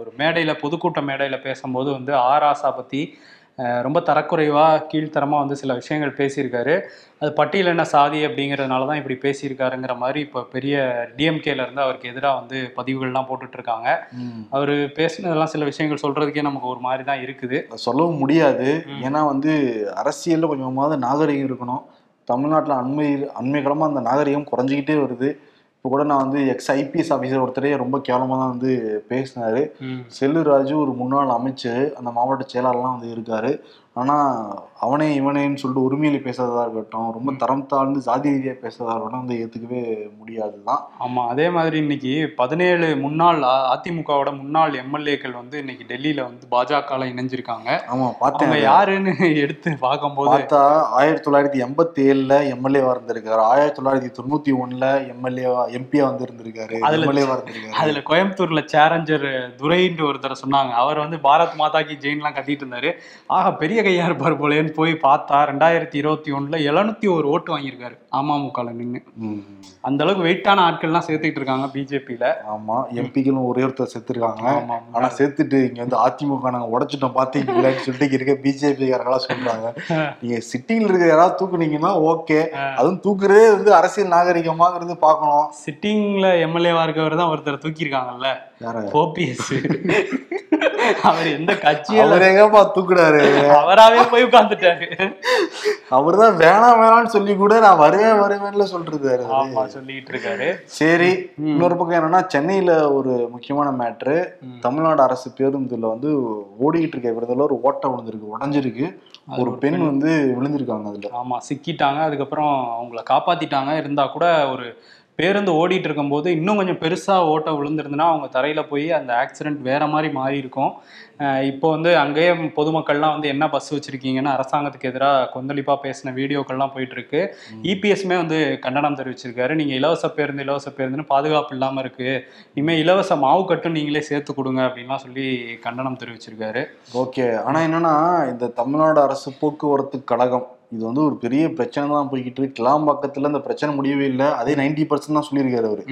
ஒரு மேடையில பொதுக்கூட்ட மேடையில பேசும்போது வந்து ஆராசா பத்தி ரொம்ப தரக்குறைவா கீழ்த்தரமா வந்து சில விஷயங்கள் பேசியிருக்காரு. அது பட்டியலின சாதி அப்படிங்கறதுனால தான் இப்படி பேசியிருக்காருங்கிற மாதிரி இப்போ பெரிய இருந்து அவருக்கு எதிராக வந்து பதிவுகள்லாம் ம். அவர் பேசினதெல்லாம் சில விஷயங்கள் சொல்றதுக்கே நமக்கு ஒரு மாதிரி தான் இருக்குது. சொல்லவும் முடியாது. ஏன்னா வந்து அரசியல்ல கொஞ்சமாவது நாகரிகம் இருக்கணும். தமிழ்நாட்டுல அண்மை அண்மை காலமா அந்த நாகரிகம் குறைஞ்சிக்கிட்டே வருது. இப்போ கூட நான் வந்து எக்ஸ் ஐபிஎஸ் ஆஃபீஸர் ஒருத்தரே ரொம்ப கேவலமா தான் வந்து பேசினாரு ம். செல்லூர் ராஜு ஒரு முன்னாள் அமைச்சர் அந்த மாவட்ட செயலாளர்லாம் வந்து இருக்காரு ஆனா அவனே இவனேன்னு சொல்லிட்டு உரிமையில பேசுறதா இருக்கட்டும் ரொம்ப தரம் தாழ்ந்து ஜாதி ரீதியா பேசுறதா இருக்கட்டும் வந்து ஏத்துக்கவே முடியாதுதான். ஆமா அதே மாதிரி இன்னைக்கு பதினேழு முன்னாள் அதிமுகவோட முன்னாள் எம்எல்ஏக்கள் வந்து இன்னைக்கு டெல்லியில வந்து பாஜகல இணைஞ்சிருக்காங்க. ஆமா அவங்க பார்த்தேன். யாருன்னு எடுத்து பார்க்கும்போது பார்த்தா ஆயிரத்தி தொள்ளாயிரத்தி எண்பத்தி ஏழுல எம்எல்ஏவா இருந்திருக்காரு. ஆயிரத்தி தொள்ளாயிரத்தி தொண்ணூத்தி ஒண்ணுல எம்எல்ஏவா எம்பியா வந்து இருந்திருக்காரு. அதுல- எம்எல்ஏவா இருந்திருக்காரு. அதுல கோயம்புத்தூர்ல சேரஞ்சர் துரைன்னு ஒருத்தர் சொன்னாங்க. அவர் வந்து பாரத் மாதா கி ஜெயின்லாம் கத்திட்டு இருந்தாரு. ஆக பெரிய கையா இருப்பார் போலேன்னு போய் பார்த்தா ரெண்டாயிரத்தி இருபத்தி ஒண்ணுல எழுநூத்தி ஒரு ஓட்டு வாங்கியிருக்காரு அமமுகல நின்னு. ம். அந்த அளவுக்கு வெயிட்டான ஆட்கள்லாம் சேர்த்துக்கிட்டு இருக்காங்க பிஜேபியில. ஆமா எம்பிக்களும் ஒரே ஒருத்தர் செத்துருக்காங்க ஆமா ஆனா சேர்த்துட்டு இங்க வந்து அதிமுக நாங்க உடைச்சிட்டோம் பாத்தீங்களான்னு சொல்லிட்டு இருக்க பிஜேபி காரங்களா சொல்றாங்க. நீங்க சிட்டிங்ல இருக்க யாராவது தூக்குனீங்கன்னா ஓகே. அதுவும் தூக்குறதே வந்து அரசியல் நாகரிகமாங்கிறது பார்க்கணும். சிட்டிங்ல எம்எல்ஏவா இருக்கவர் தான் ஒருத்தர் தூக்கியிருக்காங்கல்ல. யார ஓபிஎஸ் அவர் எந்த கட்சியில அவர் எங்கப்பா தூக்குறாரு? அவர் அவராவே போய் உட்கார்ந்துட்டாரு. அவர்தான் வேணாம் வேணாம்னு சொல்லி கூட நான் வருவேன் வருவேன்ல சொல்றாரு ஆமா சொல்லிட்டு இருக்காரு சரி இன்னொரு பக்கம் என்னன்னா சென்னையில ஒரு முக்கியமான மேட்ரு. தமிழ்நாடு அரசு பேருந்துல வந்து ஓடிக்கிட்டு இருக்க. விருதுல ஒரு ஓட்டை விழுந்திருக்கு உடஞ்சிருக்கு. ஒரு பெண். வந்து விழுந்திருக்காங்க அதுல. ஆமா சிக்கிட்டாங்க. அதுக்கப்புறம் அவங்கள காப்பாத்திட்டாங்க. இருந்தா கூட ஒரு பேருந்து ஓடிட்டு இருக்கும்போது இன்னும் கொஞ்சம் பெருசா ஓட்ட விழுந்திருந்துன்னா அவங்க தரையில போய் அந்த ஆக்சிடென்ட் வேற மாதிரி மாறி இருக்கும். இப்போ வந்து அங்கேயே பொதுமக்கள்லாம் வந்து என்ன பஸ் வச்சிருக்கீங்கன்னு அரசாங்கத்துக்கு எதிராக கொந்தளிப்பா பேசின வீடியோக்கள்லாம் போயிட்டு இருக்கு இபிஎஸ்மே வந்து கண்டனம் தெரிவிச்சிருக்காரு. நீங்க இலவச பேருந்து இலவச பேருந்துன்னு பாதுகாப்பு இல்லாம இருக்கு. இனிமே இலவச மாவு கட்டும் நீங்களே சேர்த்து கொடுங்க அப்படின்லாம் சொல்லி கண்டனம் தெரிவிச்சிருக்காரு. ஓகே. ஆனா என்னன்னா இந்த தமிழ்நாடு அரசு போக்குவரத்து கழகம் இது வந்து ஒரு பெரிய பிரச்சனை தான் போய்கிட்டு இருக்கு. கிளாம்பாக்கத்துல இந்த பிரச்சனை முடியவே இல்லை. அதே நைன்டி பர்சன்ட் தான் சொல்லியிருக்காரு அவரு.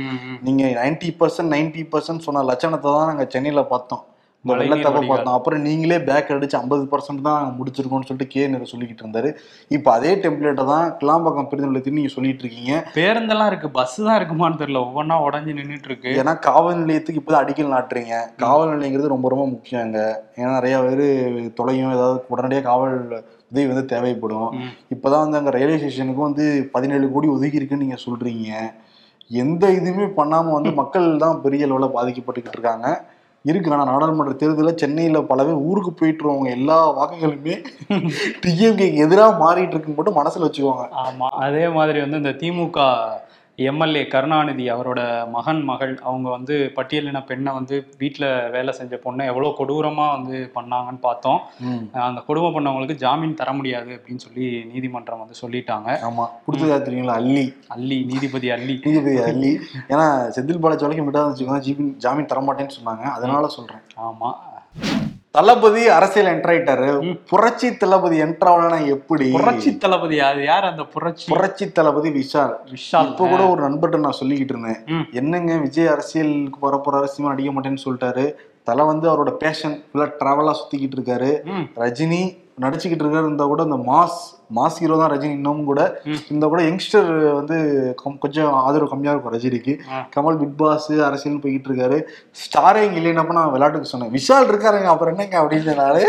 நீங்க நைன்டி பர்சன்ட் நைன்டி பர்சன்ட் சொன்ன லட்சணத்தை தான் நாங்க சென்னையில பார்த்தோம். இந்த வெள்ளத்தப்ப. பார்த்தோம். அப்புறம் நீங்களே பேக் அடிச்சு ஐம்பது பர்சன்ட் தான் முடிச்சிருக்கோம்னு சொல்லிட்டு கே நேரு சொல்லிக்கிட்டு இருந்தாரு. இப்போ அதே டெம்ப்ளேட்டை தான் கிளாம்பாக்கம் பேருந்து நிலையத்தில் நீங்க சொல்லிட்டு இருக்கீங்க. பேருந்தெல்லாம் இருக்கு. பஸ் தான் இருக்குமான்னு தெரியல. ஒவ்வொன்றா உடஞ்சி நின்றுட்டு இருக்கு. ஏன்னா காவல் நிலையத்துக்கு இப்போதான் அடிக்கல் நாட்டுறீங்க. காவல் நிலையங்கிறது ரொம்ப ரொம்ப முக்கியங்க. ஏன்னா நிறைய பேர் தொலையும் ஏதாவது உடனடியாக காவல் உதவி வந்து தேவைப்படும். இப்போதான் வந்து அங்கே ரயில்வே ஸ்டேஷனுக்கும் வந்து பதினேழு கோடி ஒதுக்கி இருக்குன்னு நீங்க சொல்றீங்க. எந்த இதுவுமே பண்ணாம வந்து மக்கள் தான் பெரிய அளவில் பாதிக்கப்பட்டுக்கிட்டு இருக்காங்க. இருக்கு. ஆனா நாடாளுமன்ற தேர்தலில் சென்னையில பல பேர் ஊருக்கு போயிட்டுருவங்க எல்லா வாக்குகளுமே டிஎம்கேக்கு எதிராக மாறிட்டு இருக்குன்னு மட்டும் மனசுல வச்சுக்குவாங்க ஆமா. அதே மாதிரி வந்து இந்த திமுக எம்எல்ஏ கருணாநிதி அவரோட மகன் மகள் அவங்க வந்து பட்டியலின பெண்ணை வந்து வீட்டில் வேலை செஞ்ச பொண்ணை எவ்வளோ கொடூரமாக வந்து பண்ணாங்கன்னு பார்த்தோம். அந்த கொடுமை பண்ணவங்களுக்கு ஜாமீன் தர முடியாது அப்படின்னு சொல்லி நீதிமன்றம் வந்து சொல்லிட்டாங்க. ஆமா. கொடுத்ததா தெரியுங்களா? அள்ளி. அள்ளி நீதிபதி அள்ளி. நீதிபதி அள்ளி. ஏன்னா செந்தில் பாலாஜி வரைக்கும் விடாத வச்சுக்கோங்க ஜிபின் ஜாமீன் தர மாட்டேன்னு சொன்னாங்க. அதனால சொல்றேன். ஆமா. தளபதி அரசியல் என்டர் ஆயிட்டாரு. ம். புரட்சி தளபதி என்டர் ஆகலன்னா எப்படி? புரட்சி தளபதி அது யார் அந்த புரட்சி? புரட்சி தளபதி விஷால். விஷால். இப்ப கூட ஒரு நண்பர்கிட்ட நான் சொல்லிக்கிட்டு இருந்தேன். என்னங்க விஜய் அரசியலுக்கு வரப்போற அரசியல் அடிக்க மாட்டேன்னு சொல்லிட்டாரு. தலை வந்து அவரோட பேஷன் ஃபுல்லா டிராவலா சுத்திக்கிட்டு இருக்காரு. ரஜினி நடிச்சுக்கிட்டு இருக்காரு இருந்தா கூட இந்த மாஸ் மாஸ் ஹீரோ தான் ரஜினி இன்னமும் கூட. இந்த கூட யங்ஸ்டர் வந்து கொஞ்சம் ஆதரவு கம்மியா இருக்கும் ரஜினிக்கு. கமல் பிக் பாஸ் அரசியல் போய்கிட்டு இருக்காரு. ஸ்டாரே இங்க இல்லைன்னப்ப நான் விளையாட்டுக்கு சொன்னேன். விஷால் இருக்காருங்க அப்புறம் என்னங்க அப்படின்னு சொன்னாரு.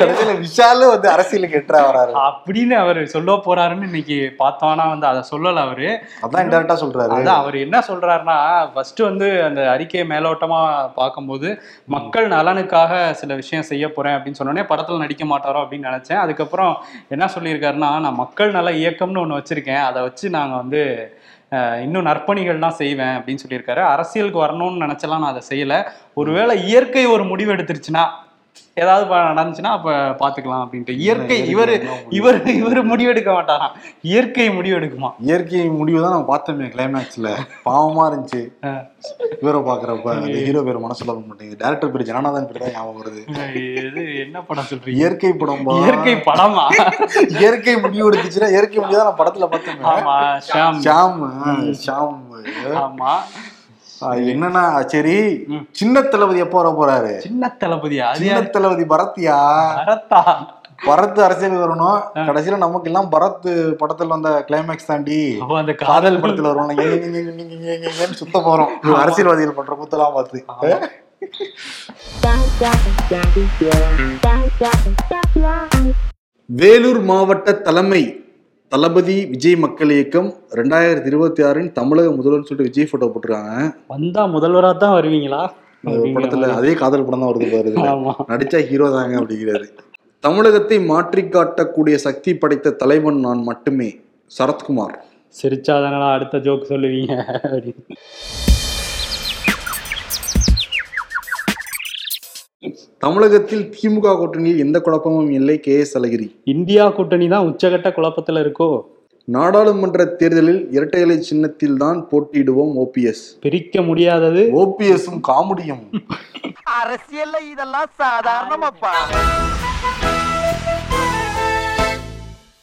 கடைசியில விஷாலும் வந்து அரசியலுக்கு எட்டா வராரு. அப்படின்னு அவர் சொல்ல போறாருன்னு இன்னைக்கு பார்த்தோம். ஆனா வந்து அதை சொல்லல அவரு. அதான் டேரக்டா சொல்றாரு. அதான் அவர் என்ன சொல்றாருன்னா ஃபர்ஸ்ட் வந்து அந்த அறிக்கையை மேலோட்டமா பார்க்கும்போது மக்கள் நலனுக்காக சில விஷயம் செய்ய போறேன் அப்படின்னு சொன்னோடனே படத்துல நடிக்க மாட்டாரோ அப்படின்னு நினைச்சேன். அதுக்கப்புறம் என்ன சொல்லியிருக்காருன்னா நான் மக்கள் நல இயக்கம்னு ஒன்று வச்சிருக்கேன். அதை வச்சு நாங்க வந்து இன்னும் நற்பணிகள்லாம் செய்வேன் அப்படின்னு சொல்லியிருக்காரு. அரசியலுக்கு வரணும்னு நினச்சலாம் நான் அதை செய்யல. ஒருவேளை இயற்கை ஒரு முடிவு எடுத்துருச்சுன்னா ஏதாவது நடந்துச்சுன்னா அப்ப பாத்துக்கலாம் அப்படின்ட்டு. இயற்கை இவர் இவர் இவர் முடிவெடுக்க மாட்டாராம். இயற்கை முடிவெடுக்குமா? இயற்கை முடிவு தான் நம்ம பார்த்தோமே கிளைமேக்ஸ்ல பாவமா இருந்துச்சு. இவரை பாக்குறப்ப ஹீரோ பேர் மனசுல வர மாட்டேங்குது. டேரக்டர் பேர் ஜனநாதன் பேர் தான் ஞாபகம் வருது. இது என்ன படம் சொல்றீங்க? இயற்கை படம். இயற்கை படமா? இயற்கை முடிவு எடுத்துச்சுன்னா இயற்கை முடிவு தான் நான் படத்துல பார்த்தேன் ஆமா ஷாம். ஷாம் ஷாம். ஆமா. என்னன்னா சரி. சின்ன தளபதி எப்போ வர போறாரு? சின்ன தளபதியா சின்ன தளபதி பரத்யா. பரத்தா. பரத் அரசியலுக்கு வரணும். கடைசியில நமக்கு எல்லாம் பரத் படத்துல வந்த கிளைமேக்ஸ் தாண்டி அப்போ அந்த காதல் படத்துல நீங்கன்னு சுத்த போறோம். அரசியல்வாதிகள் பண்ற கூத்தெல்லாம் பார்த்து. வேலூர் மாவட்ட தலைமை தளபதி விஜய் மக்கள் இயக்கம் ரெண்டாயிரத்தி இருபத்தி ஆறின் தமிழக முதல்வர்னு சொல்லிட்டு விஜய் போட்டோ போட்டிருக்காங்க. வந்தா முதல்வரா தான் வருவீங்களா? படத்துல அதே காதல் படம் தான் வருது பாரு நடிச்சா ஹீரோ தாங்க அப்படிங்கிறாரு. தமிழகத்தை மாற்றி காட்டக்கூடிய சக்தி படைத்த தலைவன் நான் மட்டுமே சரத்குமார். சிரிச்சாதானடா அடுத்த ஜோக் சொல்லுவீங்க அப்படின்னு. தமிழகத்தில் திமுக கூட்டணியில் எந்த குழப்பமும் இல்லை. கே எஸ் அழகிரி. இந்தியா கூட்டணி தான் உச்சகட்ட குழப்பத்துல இருக்கோ? நாடாளுமன்ற தேர்தலில் இரட்டை இலை சின்னத்தில் தான் போட்டியிடுவோம் ஓபிஎஸ் பிரிக்க முடியாதது? ஓபிஎஸும் காமெடியும். அரசியல்ல இதெல்லாம் சாதாரணமாப்பா.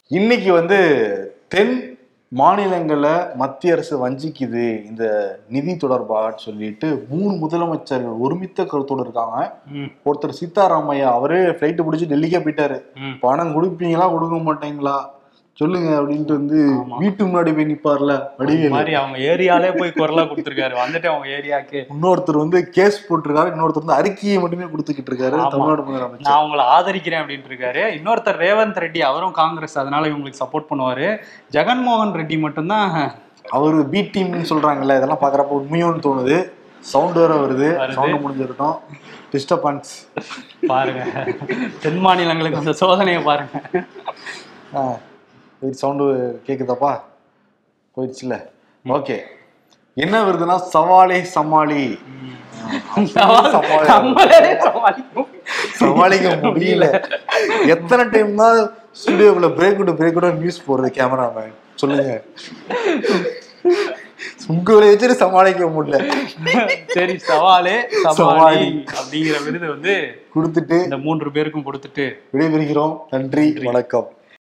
இன்னைக்கு வந்து தென் மாநிலங்களை மத்திய அரசு வஞ்சிக்குது இந்த நிதி தொடர்பாக சொல்லிட்டு மூணு முதலமைச்சர்கள் ஒருமித்த கருத்தோடு இருக்காங்க. ஒருத்தர் சீதாராமையா அவரே ஃப்ளைட்டு பிடிச்சி டெல்லிக்கே போயிட்டாரு. பணம் கொடுப்பீங்களா கொடுக்க மாட்டீங்களா? சொல்லுங்க அப்படின்ட்டு வந்து. வீட்டு முன்னாடி போய் நிப்பார்ல வடிவேலு. மாதிரி அவங்க ஏரியாலே போய் குரலா கொடுத்திருக்காரு. வந்துட்டு அவங்க ஏரியாக்கு. இன்னொருத்தர் வந்து கேஸ் போட்டிருக்காரு. இன்னொருத்தர் வந்து அறிக்கையை மட்டுமே கொடுத்துக்கிட்டு இருக்காரு. தமிழ்நாடு முதலமைச்சர். நான் உங்களை ஆதரிக்கிறேன் அப்படின்ட்டு இருக்காரு. இன்னொருத்தர் ரேவந்த் ரெட்டி அவரும் காங்கிரஸ். அதனால இவங்களுக்கு சப்போர்ட் பண்ணுவாரு. ஜெகன்மோகன் ரெட்டி மட்டும்தான் அவரு பி டீம்னு சொல்றாங்கல்ல இதெல்லாம் பாக்குறப்ப உண்மையோன்னு தோணுது. சவுண்ட் வேற வருது. வருது. சவுண்ட் முடிஞ்சிருக்கோம் டிஸ்டர்பன்ஸ் பாருங்க. தென் மாநிலங்களுக்கு அந்த சோதனையை பாருங்க. சவுண்டு கேக்குதாப்பா? போயிடுச்சுல. ஓகே என்ன வருதுன்னா சவாலே சமாளி. சமாளிக்க முடியல. எத்தனை டைம் தான் ஸ்டுடியோக்குள்ள பிரேக் விட்டு பிரேக் விட நியூஸ் போடுறது கேமராமேன் சொல்லுங்க. உங்களை வச்சுட்டு சமாளிக்க முடியல. சரி சவாலே சவாலி சவாலி. அப்படிங்கிற விருது வந்து கொடுத்துட்டு இந்த மூன்று பேருக்கும் கொடுத்துட்டு விடைபெறுகிறோம். நன்றி. வணக்கம்.